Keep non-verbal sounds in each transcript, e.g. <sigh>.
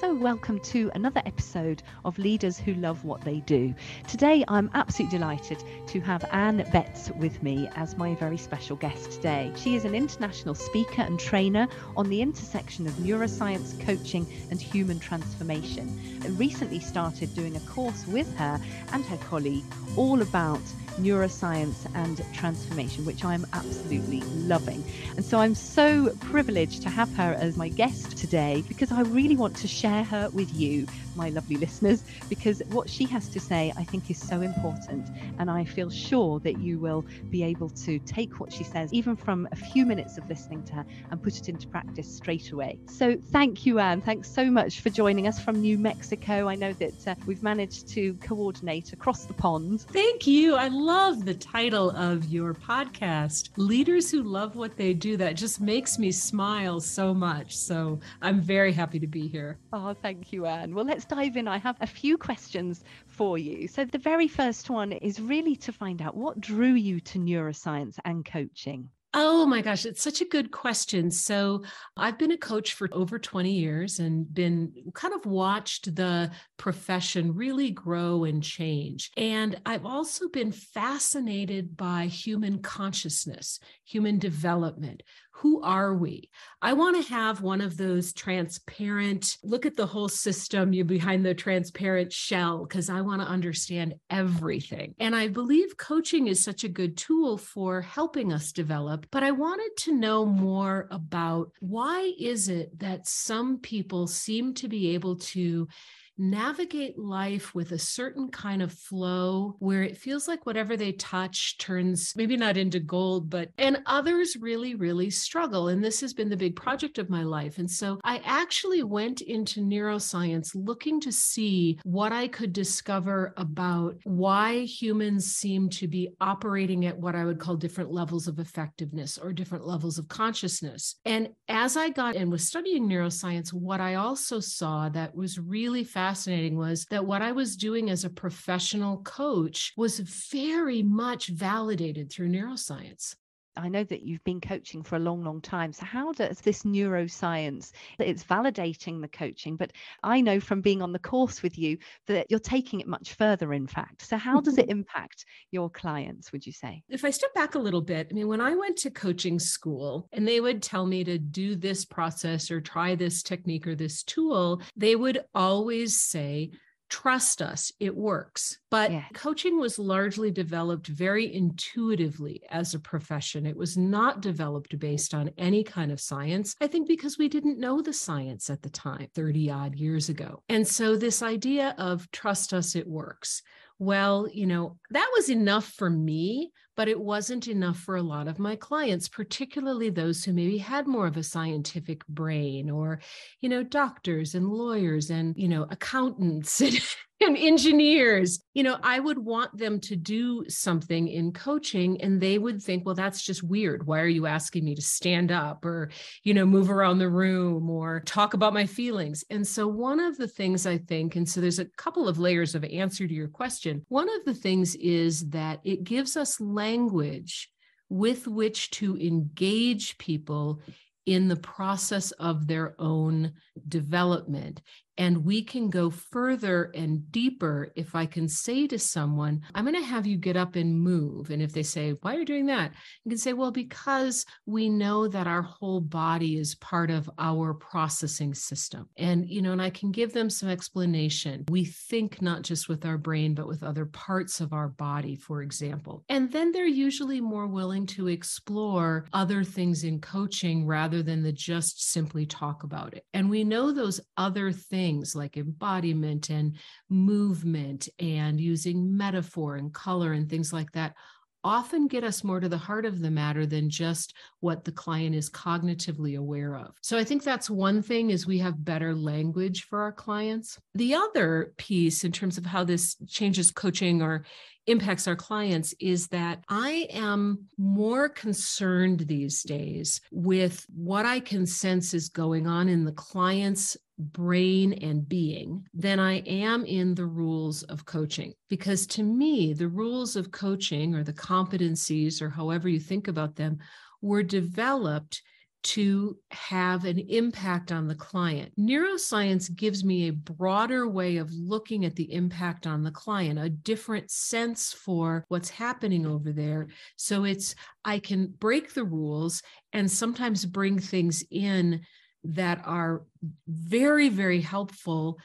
So, welcome to another episode of Leaders Who Love What They Do. Today, I'm absolutely delighted to have Ann Betz with me as my very special guest today. She is an international speaker and trainer on the intersection of neuroscience, coaching, and human transformation. And recently started doing a course with her and her colleague all about neuroscience and transformation, which I'm absolutely loving. And so I'm so privileged to have her as my guest today because I really want to share her with you, my lovely listeners, because what she has to say I think is so important. And I feel sure that you will be able to take what she says, even from a few minutes of listening to her, and put it into practice straight away. So thank you, Ann. Thanks so much for joining us from New Mexico. I know that uh, we've managed to coordinate across the pond. Thank you. I love the title of your podcast, Leaders Who Love What They Do. That just makes me smile so much. So I'm very happy to be here. Oh, thank you, Ann. Well, let's dive in. I have a few questions for you. So, the very first one is really to find out what drew you to neuroscience and coaching. Oh my gosh, it's such a good question. So, I've been a coach for over 20 years and been kind of watched the profession really grow and change. And I've also been fascinated by human consciousness, human development, who are we? I want to have one of those transparent, look at the whole system you behind the transparent shell, because I want to understand everything. And I believe coaching is such a good tool for helping us develop. But I wanted to know more about why is it that some people seem to be able to navigate life with a certain kind of flow where it feels like whatever they touch turns maybe not into gold, but and others really, really struggle. And this has been the big project of my life. And so I actually went into neuroscience looking to see what I could discover about why humans seem to be operating at what I would call different levels of effectiveness or different levels of consciousness. And as I got and was studying neuroscience, what I also saw that was really fascinating fascinating was that what I was doing as a professional coach was very much validated through neuroscience. I know that you've been coaching for a long, long time. So, how does this neuroscience, it's validating the coaching, but I know from being on the course with you that you're taking it much further, in fact. So, how does it mm-hmm. impact your clients, would you say? If I step back a little bit, I mean, when I went to coaching school and they would tell me to do this process or try this technique or this tool, they would always say, trust us, it works. But yeah. coaching was largely developed very intuitively as a profession. It was not developed based on any kind of science, I think because we didn't know the science at the time, 30 odd years ago. And so, this idea of trust us, it works well, you know, that was enough for me, but it wasn't enough for a lot of my clients, particularly those who maybe had more of a scientific brain or, you know, doctors and lawyers and, you know, accountants <laughs> and, and engineers. You know, I would want them to do something in coaching and they would think, well, that's just weird. Why are you asking me to stand up or, you know, move around the room or talk about my feelings? And so, one of the things I think, and so there's a couple of layers of answer to your question. One of the things is that it gives us language with which to engage people in the process of their own development. And we can go further and deeper if I can say to someone, I'm going to have you get up and move. And if they say, Why are you doing that? You can say, Well, because we know that our whole body is part of our processing system. And, you know, and I can give them some explanation. We think not just with our brain, but with other parts of our body, for example. And then they're usually more willing to explore other things in coaching rather than the just simply talk about it. And we know those other things things like embodiment and movement and using metaphor and color and things like that often get us more to the heart of the matter than just what the client is cognitively aware of. So I think that's one thing is we have better language for our clients. The other piece in terms of how this changes coaching or impacts our clients is that I am more concerned these days with what I can sense is going on in the client's brain and being than I am in the rules of coaching. Because to me, the rules of coaching or the competencies or however you think about them were developed to have an impact on the client. Neuroscience gives me a broader way of looking at the impact on the client, a different sense for what's happening over there. So it's, I can break the rules and sometimes bring things in that are very, very helpful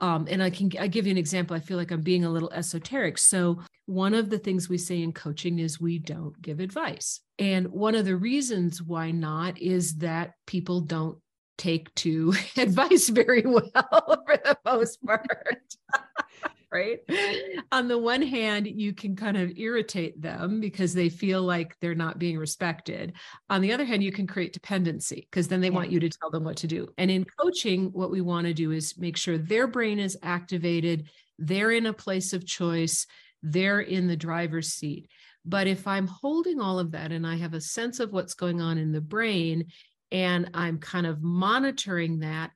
um, and I can I give you an example. I feel like I'm being a little esoteric. So one of the things we say in coaching is we don't give advice. And one of the reasons why not is that people don't take to <laughs> advice very well <laughs> for the most part. <laughs> right? On the one hand, you can kind of irritate them because they feel like they're not being respected. On the other hand, you can create dependency because then they yeah. want you to tell them what to do. And in coaching, what we want to do is make sure their brain is activated, they're in a place of choice, they're in the driver's seat. But if I'm holding all of that and I have a sense of what's going on in the brain and I'm kind of monitoring that,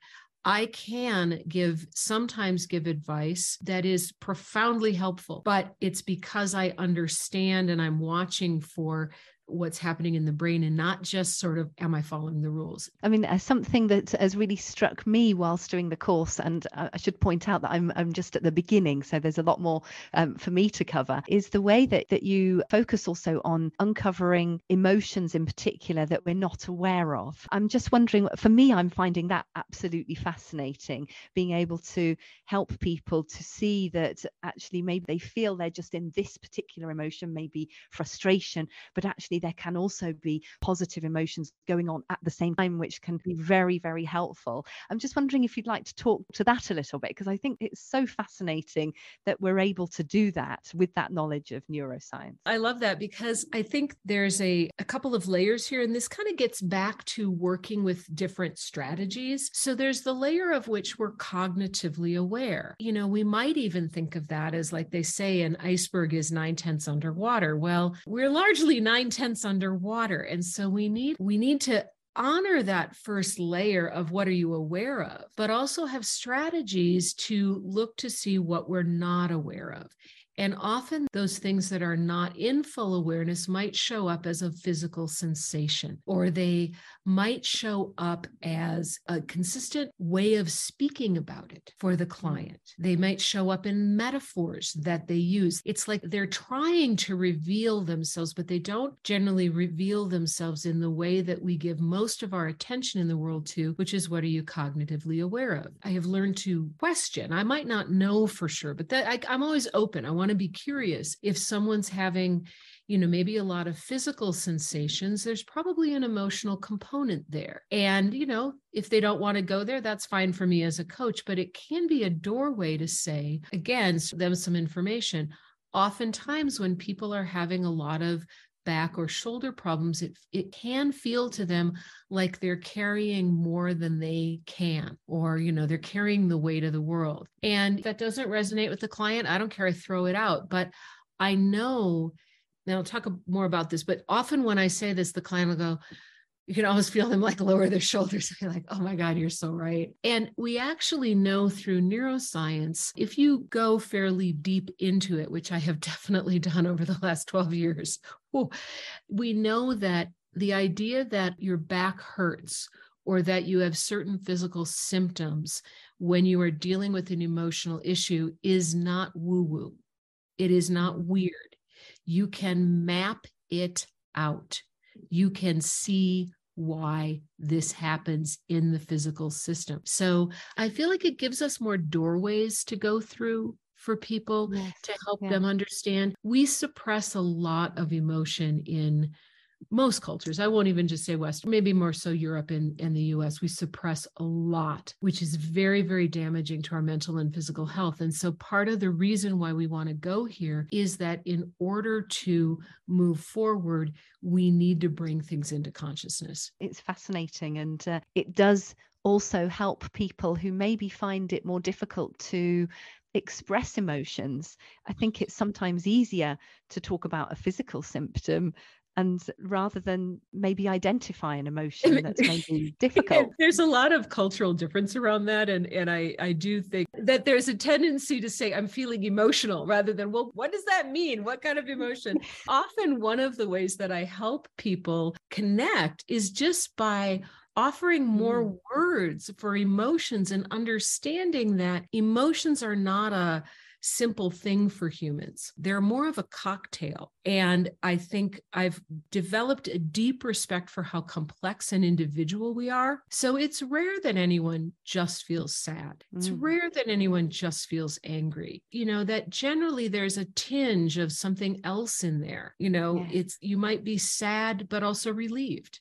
I can give sometimes give advice that is profoundly helpful, but it's because I understand and I'm watching for what's happening in the brain and not just sort of am i following the rules? I mean uh, something that has really struck me whilst doing the course and uh, i should point out that i'm, I'm just at the beginning so there's a lot more um, for me to cover is the way that that you focus also on uncovering emotions in particular that we're not aware of. I'm just wondering for me i'm finding that absolutely fascinating being able to help people to see that actually maybe they feel they're just in this particular emotion maybe frustration but actually there can also be positive emotions going on at the same time, which can be very, very helpful. I'm just wondering if you'd like to talk to that a little bit, because I think it's so fascinating that we're able to do that with that knowledge of neuroscience. I love that because I think there's a, a couple of layers here, and this kind of gets back to working with different strategies. So there's the layer of which we're cognitively aware. You know, we might even think of that as like they say an iceberg is nine tenths underwater. Well, we're largely nine tenths underwater. And so we need we need to honor that first layer of what are you aware of but also have strategies to look to see what we're not aware of and often those things that are not in full awareness might show up as a physical sensation, or they might show up as a consistent way of speaking about it for the client. They might show up in metaphors that they use. It's like they're trying to reveal themselves, but they don't generally reveal themselves in the way that we give most of our attention in the world to, which is what are you cognitively aware of? I have learned to question. I might not know for sure, but that I, I'm always open. I want to be curious. If someone's having you know maybe a lot of physical sensations there's probably an emotional component there. And you know if they don't want to go there that's fine for me as a coach but it can be a doorway to say again them some information. Oftentimes when people are having a lot of back or shoulder problems it it can feel to them like they're carrying more than they can or you know they're carrying the weight of the world. And that doesn't resonate with the client i don't care i throw it out. But i know and i'll talk more about this but often when i say this the client will go you can almost feel them like lower their shoulders. You're like, oh my God, you're so right. And we actually know through neuroscience, if you go fairly deep into it, which I have <laughs> definitely done over the last 12 years, we know that the idea that your back hurts or that you have certain physical symptoms when you are dealing with an emotional issue is not woo woo. It is not weird. You can map it out. You can see why this happens in the physical system. So I feel like it gives us more doorways to go through for people yes. to help yeah. them understand. We suppress a lot of emotion in most cultures, I won't even just say West, maybe more so Europe and, and the US, we suppress a lot, which is very, very damaging to our mental and physical health. And so part of the reason why we want to go here is that in order to move forward, we need to bring things into consciousness. It's fascinating and uh, it does also help people who maybe find it more difficult to express emotions. I think it's sometimes easier to talk about a physical symptom and rather than maybe identify an emotion <laughs> that's maybe <laughs> difficult. there's a lot of cultural difference around that and and i i do think that there's a tendency to say i'm feeling emotional rather than well what does that mean? What kind of emotion? <laughs> Often one of the ways that i help people connect is just by offering more mm. words for emotions and understanding that emotions are not a simple thing for humans. They're more of a cocktail. And I think I've developed a deep respect for how complex and individual we are. So it's rare that anyone just feels sad. It's mm. rare that anyone just feels angry. You know, that generally there's a tinge of something else in there. You know, yeah. it's you might be sad, but also relieved.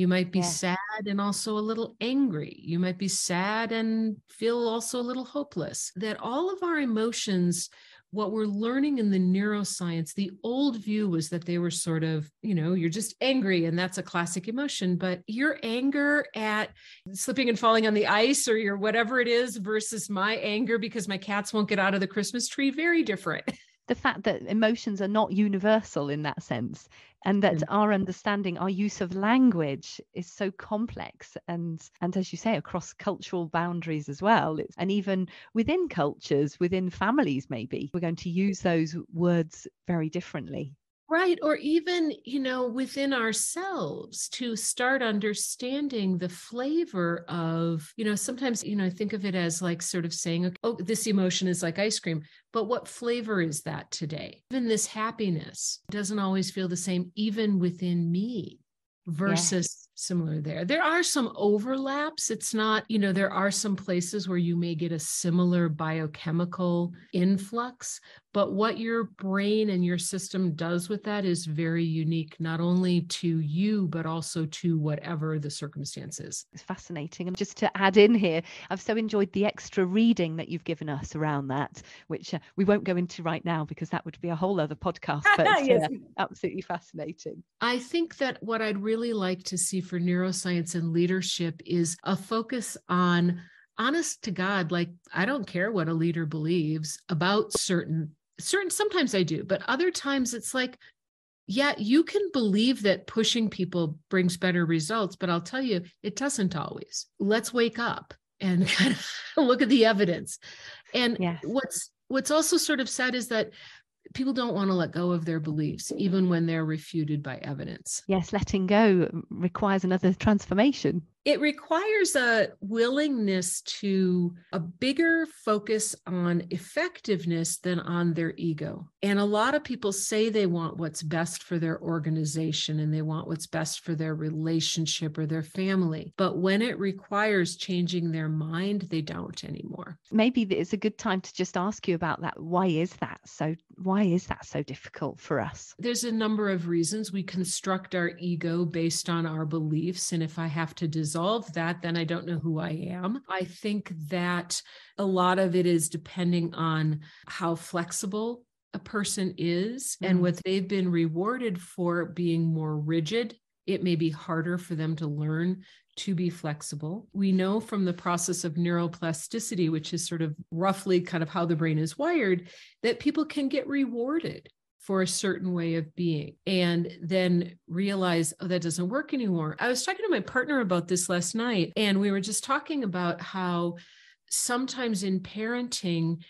You might be yeah. sad and also a little angry. You might be sad and feel also a little hopeless. That all of our emotions, what we're learning in the neuroscience, the old view was that they were sort of, you know, you're just angry and that's a classic emotion. But your anger at slipping and falling on the ice or your whatever it is versus my anger because my cats won't get out of the Christmas tree, very different. the fact that emotions are not universal in that sense and that mm. our understanding our use of language is so complex and and as you say across cultural boundaries as well it's, and even within cultures within families maybe we're going to use those words very differently Right. Or even, you know, within ourselves to start understanding the flavor of, you know, sometimes, you know, I think of it as like sort of saying, oh, this emotion is like ice cream. But what flavor is that today? Even this happiness doesn't always feel the same, even within me versus similar there. There are some overlaps. It's not, you know, there are some places where you may get a similar biochemical influx, but what your brain and your system does with that is very unique, not only to you, but also to whatever the circumstances. It's fascinating. And just to add in here, I've so enjoyed the extra reading that you've given us around that, which uh, we won't go into right now because that would be a whole other podcast, <laughs> but yes. uh, absolutely fascinating. I think that what I'd really like to see for neuroscience and leadership is a focus on honest to God, like I don't care what a leader believes about certain certain sometimes I do, but other times it's like, yeah, you can believe that pushing people brings better results, but I'll tell you, it doesn't always. Let's wake up and <laughs> kind of look at the evidence. And yes. what's what's also sort of sad is that people don't want to let go of their beliefs even when they're refuted by evidence. Yes letting go mm, requires another transformation it requires a willingness to a bigger focus on effectiveness than on their ego. And a lot of people say they want what's best for their organization and they want what's best for their relationship or their family. But when it requires changing their mind, they don't anymore. Maybe it's a good time to just ask you about that. Why is that so? Why is that so difficult for us? There's a number of reasons. We construct our ego based on our beliefs. And if I have to design resolve that, then I don't know who I am. I think that a lot of it is depending on how flexible a person is mm-hmm. and what they've been rewarded for being more rigid. It may be harder for them to learn to be flexible. We know from the process of neuroplasticity, which is sort of roughly kind of how the brain is wired, that people can get rewarded for a certain way of being and then realize, oh, that doesn't work anymore. I was talking to my partner about this last night, and we were just talking about how sometimes in parenting,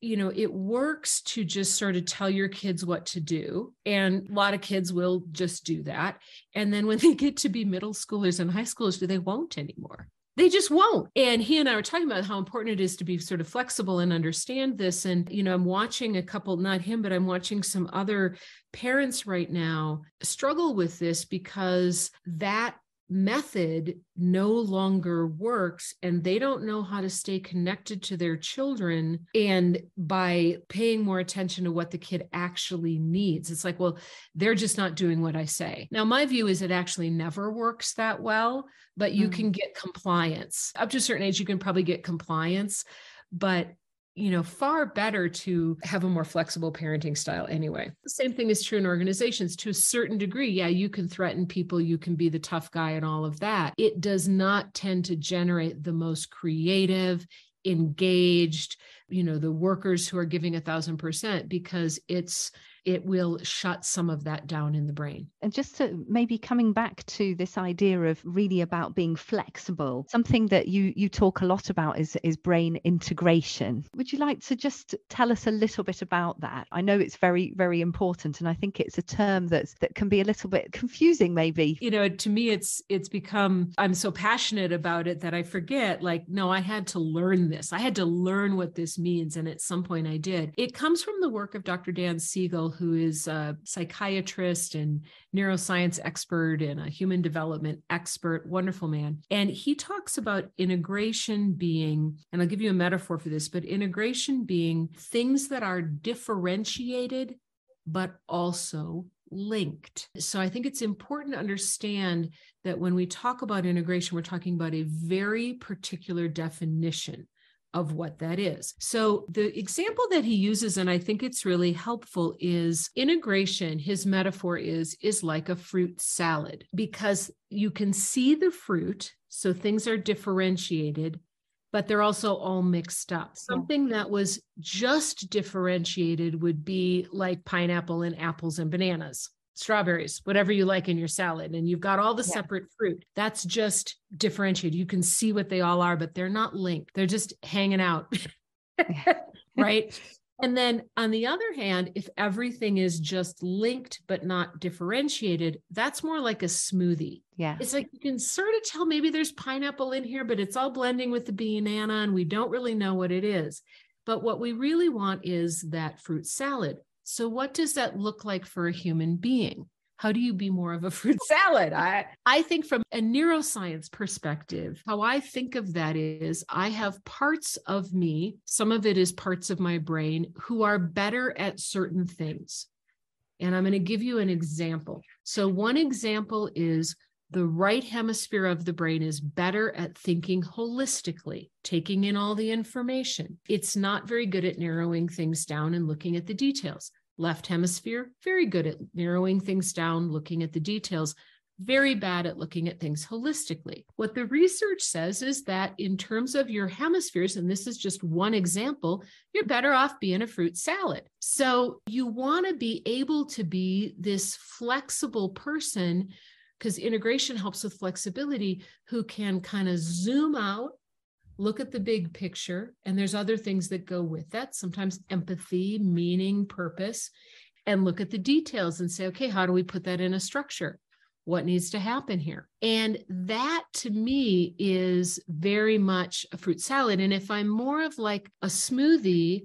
you know, it works to just sort of tell your kids what to do. And a lot of kids will just do that. And then when <laughs> they get to be middle schoolers and high schoolers, they won't anymore they just won't. And he and I were talking about how important it is to be sort of flexible and understand this. And, you know, I'm watching a couple, not him, but I'm watching some other parents right now struggle with this because that method no longer works and they don't know how to stay connected to their children and by paying more attention to what the kid actually needs. It's like well they're just not doing what i say. Now my view is it actually never works that well but you mm. can get compliance. Up to a certain age you can probably get compliance but you know, far better to have a more flexible parenting style anyway. The same thing is true in organizations to a certain degree. Yeah, you can threaten people, you can be the tough guy and all of that. It does not tend to generate the most creative, engaged, you know, the workers who are giving a thousand percent because it's it will shut some of that down in the brain. And just to maybe coming back to this idea of really about being flexible, something that you you talk a lot about is is brain integration. Would you like to just tell us a little bit about that? I know it's very very important and I think it's a term that's that can be a little bit confusing maybe. You know, to me it's it's become I'm so passionate about it that I forget like no, I had to learn this. I had to learn what this means and at some point I did. It comes from the work of Dr. Dan Siegel who is a psychiatrist and neuroscience expert and a human development expert, wonderful man. And he talks about integration being, and I'll give you a metaphor for this, but integration being things that are differentiated, but also linked. So I think it's important to understand that when we talk about integration, we're talking about a very particular definition of what that is. So, the example that he uses, and I think it's really helpful, is integration. His metaphor is, is like a fruit salad because you can see the fruit. So, things are differentiated, but they're also all mixed up. Something that was just differentiated would be like pineapple and apples and bananas strawberries, whatever you like in your salad, and you've got all the yeah. separate fruit. That's just differentiated. You can see what they all are, but they're not linked. They're just hanging out. <laughs> right. <laughs> And then on the other hand, if everything is just linked but not differentiated, that's more like a smoothie. Yeah. It's like you can sort of tell maybe there's pineapple in here, but it's all blending with the banana and we don't really know what it is. But what we really want is that fruit salad. So, what does that look like for a human being? How do you be more of a fruit <laughs> salad? I, I think from a neuroscience perspective, how I think of that is I have parts of me, some of it is parts of my brain, who are better at certain things. And I'm going to give you an example. So, one example is the right hemisphere of the brain is better at thinking holistically, taking in all the information. It's not very good at narrowing things down and looking at the details. Left hemisphere, very good at narrowing things down, looking at the details, very bad at looking at things holistically. What the research says is that in terms of your hemispheres, and this is just one example, you're better off being a fruit salad. So you want to be able to be this flexible person because integration helps with flexibility who can kind of zoom out look at the big picture and there's other things that go with that. Sometimes empathy meaning purpose and look at the details and say okay how do we put that in a structure? What needs to happen here? And that to me is very much a fruit salad. And if i'm more of like a smoothie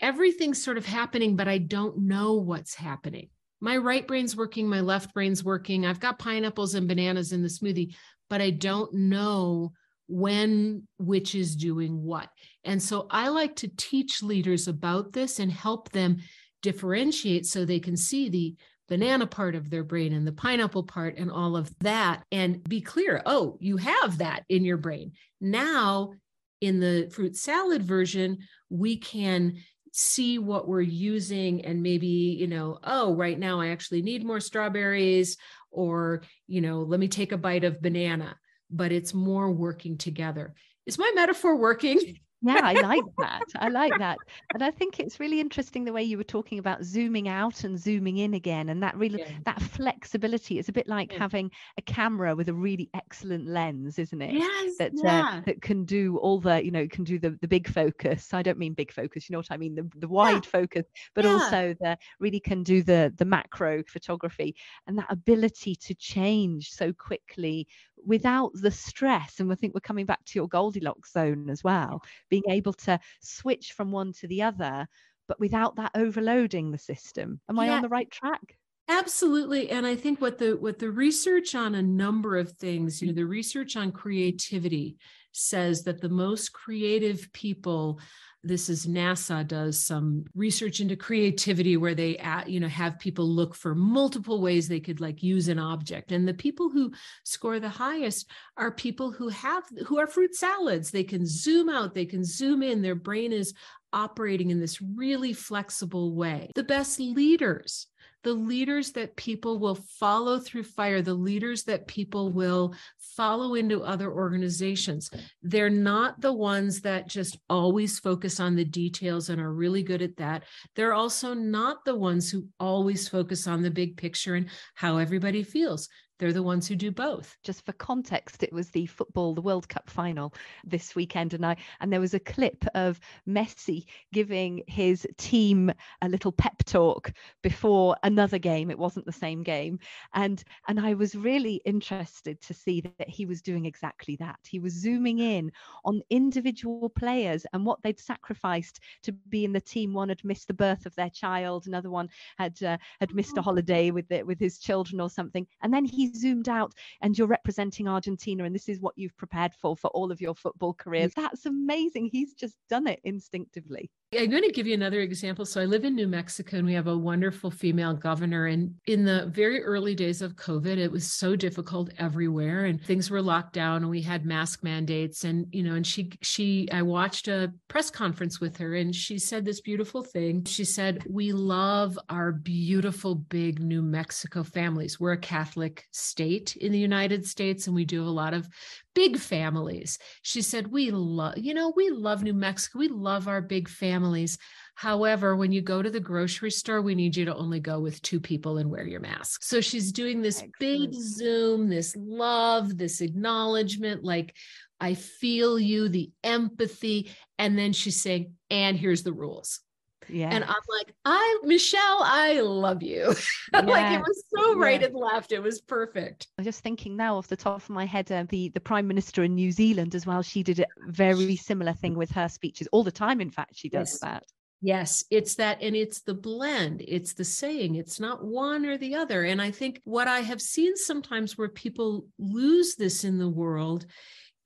everything's sort of happening but i don't know what's happening. My right brain's working my left brain's working. I've got pineapples and bananas in the smoothie but i don't know when which is doing what. And so I like to teach leaders about this and help them differentiate so they can see the banana part of their brain and the pineapple part and all of that and be clear oh you have that in your brain now in the fruit salad version we can see what we're using and maybe you know oh right now i actually need more strawberries or you know let me take a bite of banana but it's more working together. Is my metaphor working? yeah i like <laughs> that i like that and i think it's really interesting the way you were talking about zooming out and zooming in again and that really yeah. that flexibility is a bit like yeah. having a camera with a really excellent lens isn't it yes that uh, yeah. uh, that can do all the you know can do the the big focus i don't mean big focus you know what i mean the, the wide focus but also the really can do the the macro photography and that ability to change so quickly without the stress and i think we're coming back to your goldilocks zone as well being able to switch from one to the other but without that overloading the system. Am i on the right track? Absolutely and i think what the what the research on a number of things you know the research on creativity says that the most creative people this is NASA does some research into creativity where they you know have people look for multiple ways they could like use an object. And the people who score the highest are people who have who are fruit salads. They can zoom out they can zoom in. Their brain is operating in this really flexible way. The best leaders the leaders that people will follow through fire, the leaders that people will follow into other organizations. They're not the ones that just always focus on the details and are really good at that. They're also not the ones who always focus on the big picture and how everybody feels they're the ones who do both. Just for context, it was the football, the World Cup final this weekend, and I and there was a clip of Messi giving his team a little pep talk before another game. It wasn't the same game, and and I was really interested to see that he was doing exactly that. He was zooming in on individual players and what they'd sacrificed to be in the team. One had missed the birth of their child, another one had uh, had missed a oh. holiday with the, with his children or something, and then he zoomed out and you're representing Argentina and this is what you've prepared for for all of your football careers. That's amazing. He's just done it instinctively. I'm going to give you another example. So I live in New Mexico and we have a wonderful female governor. And in the very early days of COVID, it was so difficult everywhere and things were locked down and we had mask mandates. And, you know, and she, she, I watched a press conference with her and she said this beautiful thing. She said, We love our beautiful big New Mexico families. We're a Catholic state in the United States and we do a lot of big families. She said, We love, you know, we love New Mexico. We love our big families. However, when you go to the grocery store, we need you to only go with two people and wear your mask. So she's doing this Excellent. big Zoom, this love, this acknowledgement, like, I feel you, the empathy. And then she's saying, and here's the rules. Yeah. And I'm like, I, Michelle, I love you. <laughs> like it was so right yeah. and left. It was perfect. I'm just thinking now off the top of my head, uh, the, the prime minister in New Zealand as well. She did a very similar thing with her speeches all the time. In fact, she does yes. that. Yes, it's that, and it's the blend, it's the saying, it's not one or the other. And I think what I have seen sometimes where people lose this in the world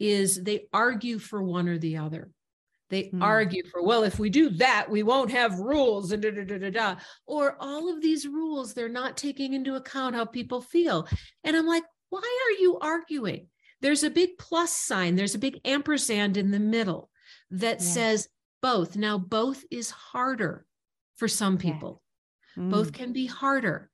is they argue for one or the other. They mm. argue for, well, if we do that, we won't have rules and da, da, da, da, da. Or all of these rules, they're not taking into account how people feel. And I'm like, why are you arguing? There's a big plus sign, there's a big ampersand in the middle that yeah. says both. Now, both is harder for some people, yeah. mm. both can be harder.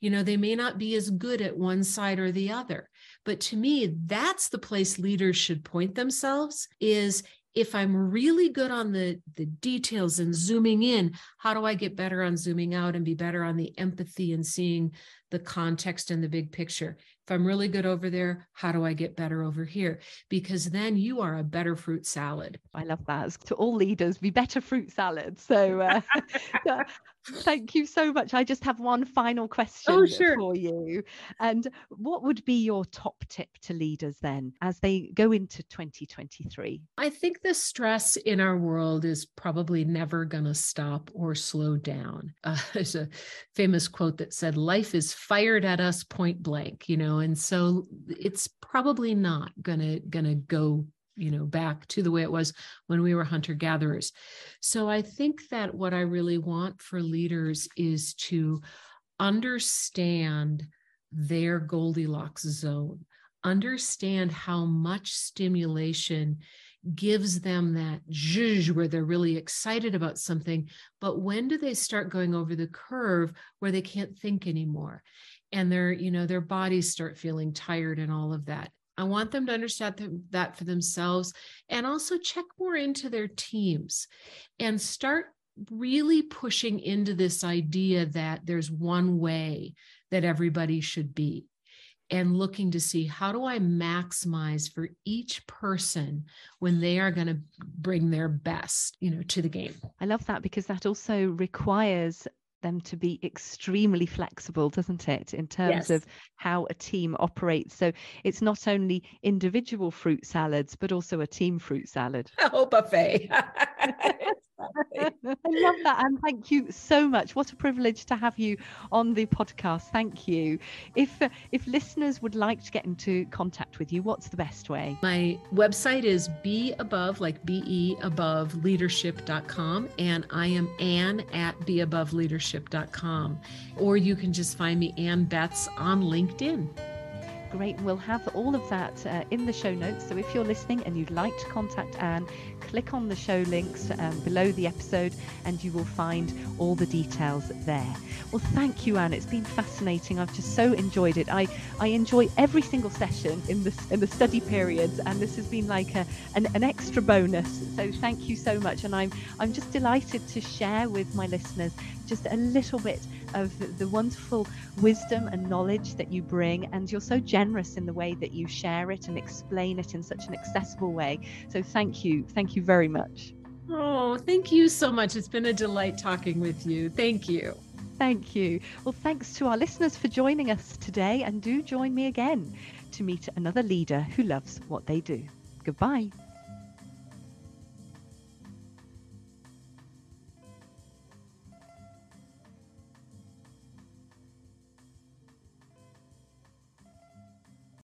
You know, they may not be as good at one side or the other. But to me, that's the place leaders should point themselves is if I'm really good on the, the details and zooming in, how do I get better on zooming out and be better on the empathy and seeing the context and the big picture? If I'm really good over there, how do I get better over here? Because then you are a better fruit salad. I love that. To all leaders, be better fruit salad. So <laughs> <laughs> uh, thank you so much. I just have one final question oh, sure. for you. And what would be your top tip to leaders then as they go into 2023? I think the stress in our world is probably never going to stop or slow down. Uh, <laughs> there's a famous quote that said, Life is fired at us point blank, you know and so it's probably not gonna gonna go you know back to the way it was when we were hunter gatherers so i think that what i really want for leaders is to understand their goldilocks zone understand how much stimulation gives them that zhuzh where they're really excited about something but when do they start going over the curve where they can't think anymore? And their you know their bodies start feeling tired and all of that. I want them to understand that for themselves and also check more into their teams and start really pushing into this idea that there's one way that everybody should be and looking to see how do I maximize for each person when they are going to bring their best, you know, to the game. I love that because that also requires them to be extremely flexible, doesn't it, in terms yes. of how a team operates? So it's not only individual fruit salads, but also a team fruit salad. <laughs> Oh, buffet. <laughs> <laughs> I love that. And thank you so much. What a privilege to have you on the podcast. Thank you. If uh, if listeners would like to get into contact with you, what's the best way? My website is be above, like be above leadership.com. And I am Ann at beaboveleadership.com. Or you can just find me Ann Betz on LinkedIn. Great. We'll have all of that uh, in the show notes. So if you're listening and you'd like to contact Ann, click on the show links um, below the episode and you will find all the details there. Well, thank you, Ann. It's been fascinating. I've just so enjoyed it. I, I enjoy every single session in the, in the study periods, and this has been like a, an, an extra bonus. So thank you so much. And I'm, I'm just delighted to share with my listeners just a little bit of the, wonderful wisdom and knowledge that you bring. And you're so generous in the way that you share it and explain it in such an accessible way. So thank you. Thank you very much. Oh, thank you so much. It's been a delight talking with you. Thank you. Thank you. Well, thanks to our listeners for joining us today, and do join me again to meet another leader who loves what they do. Goodbye.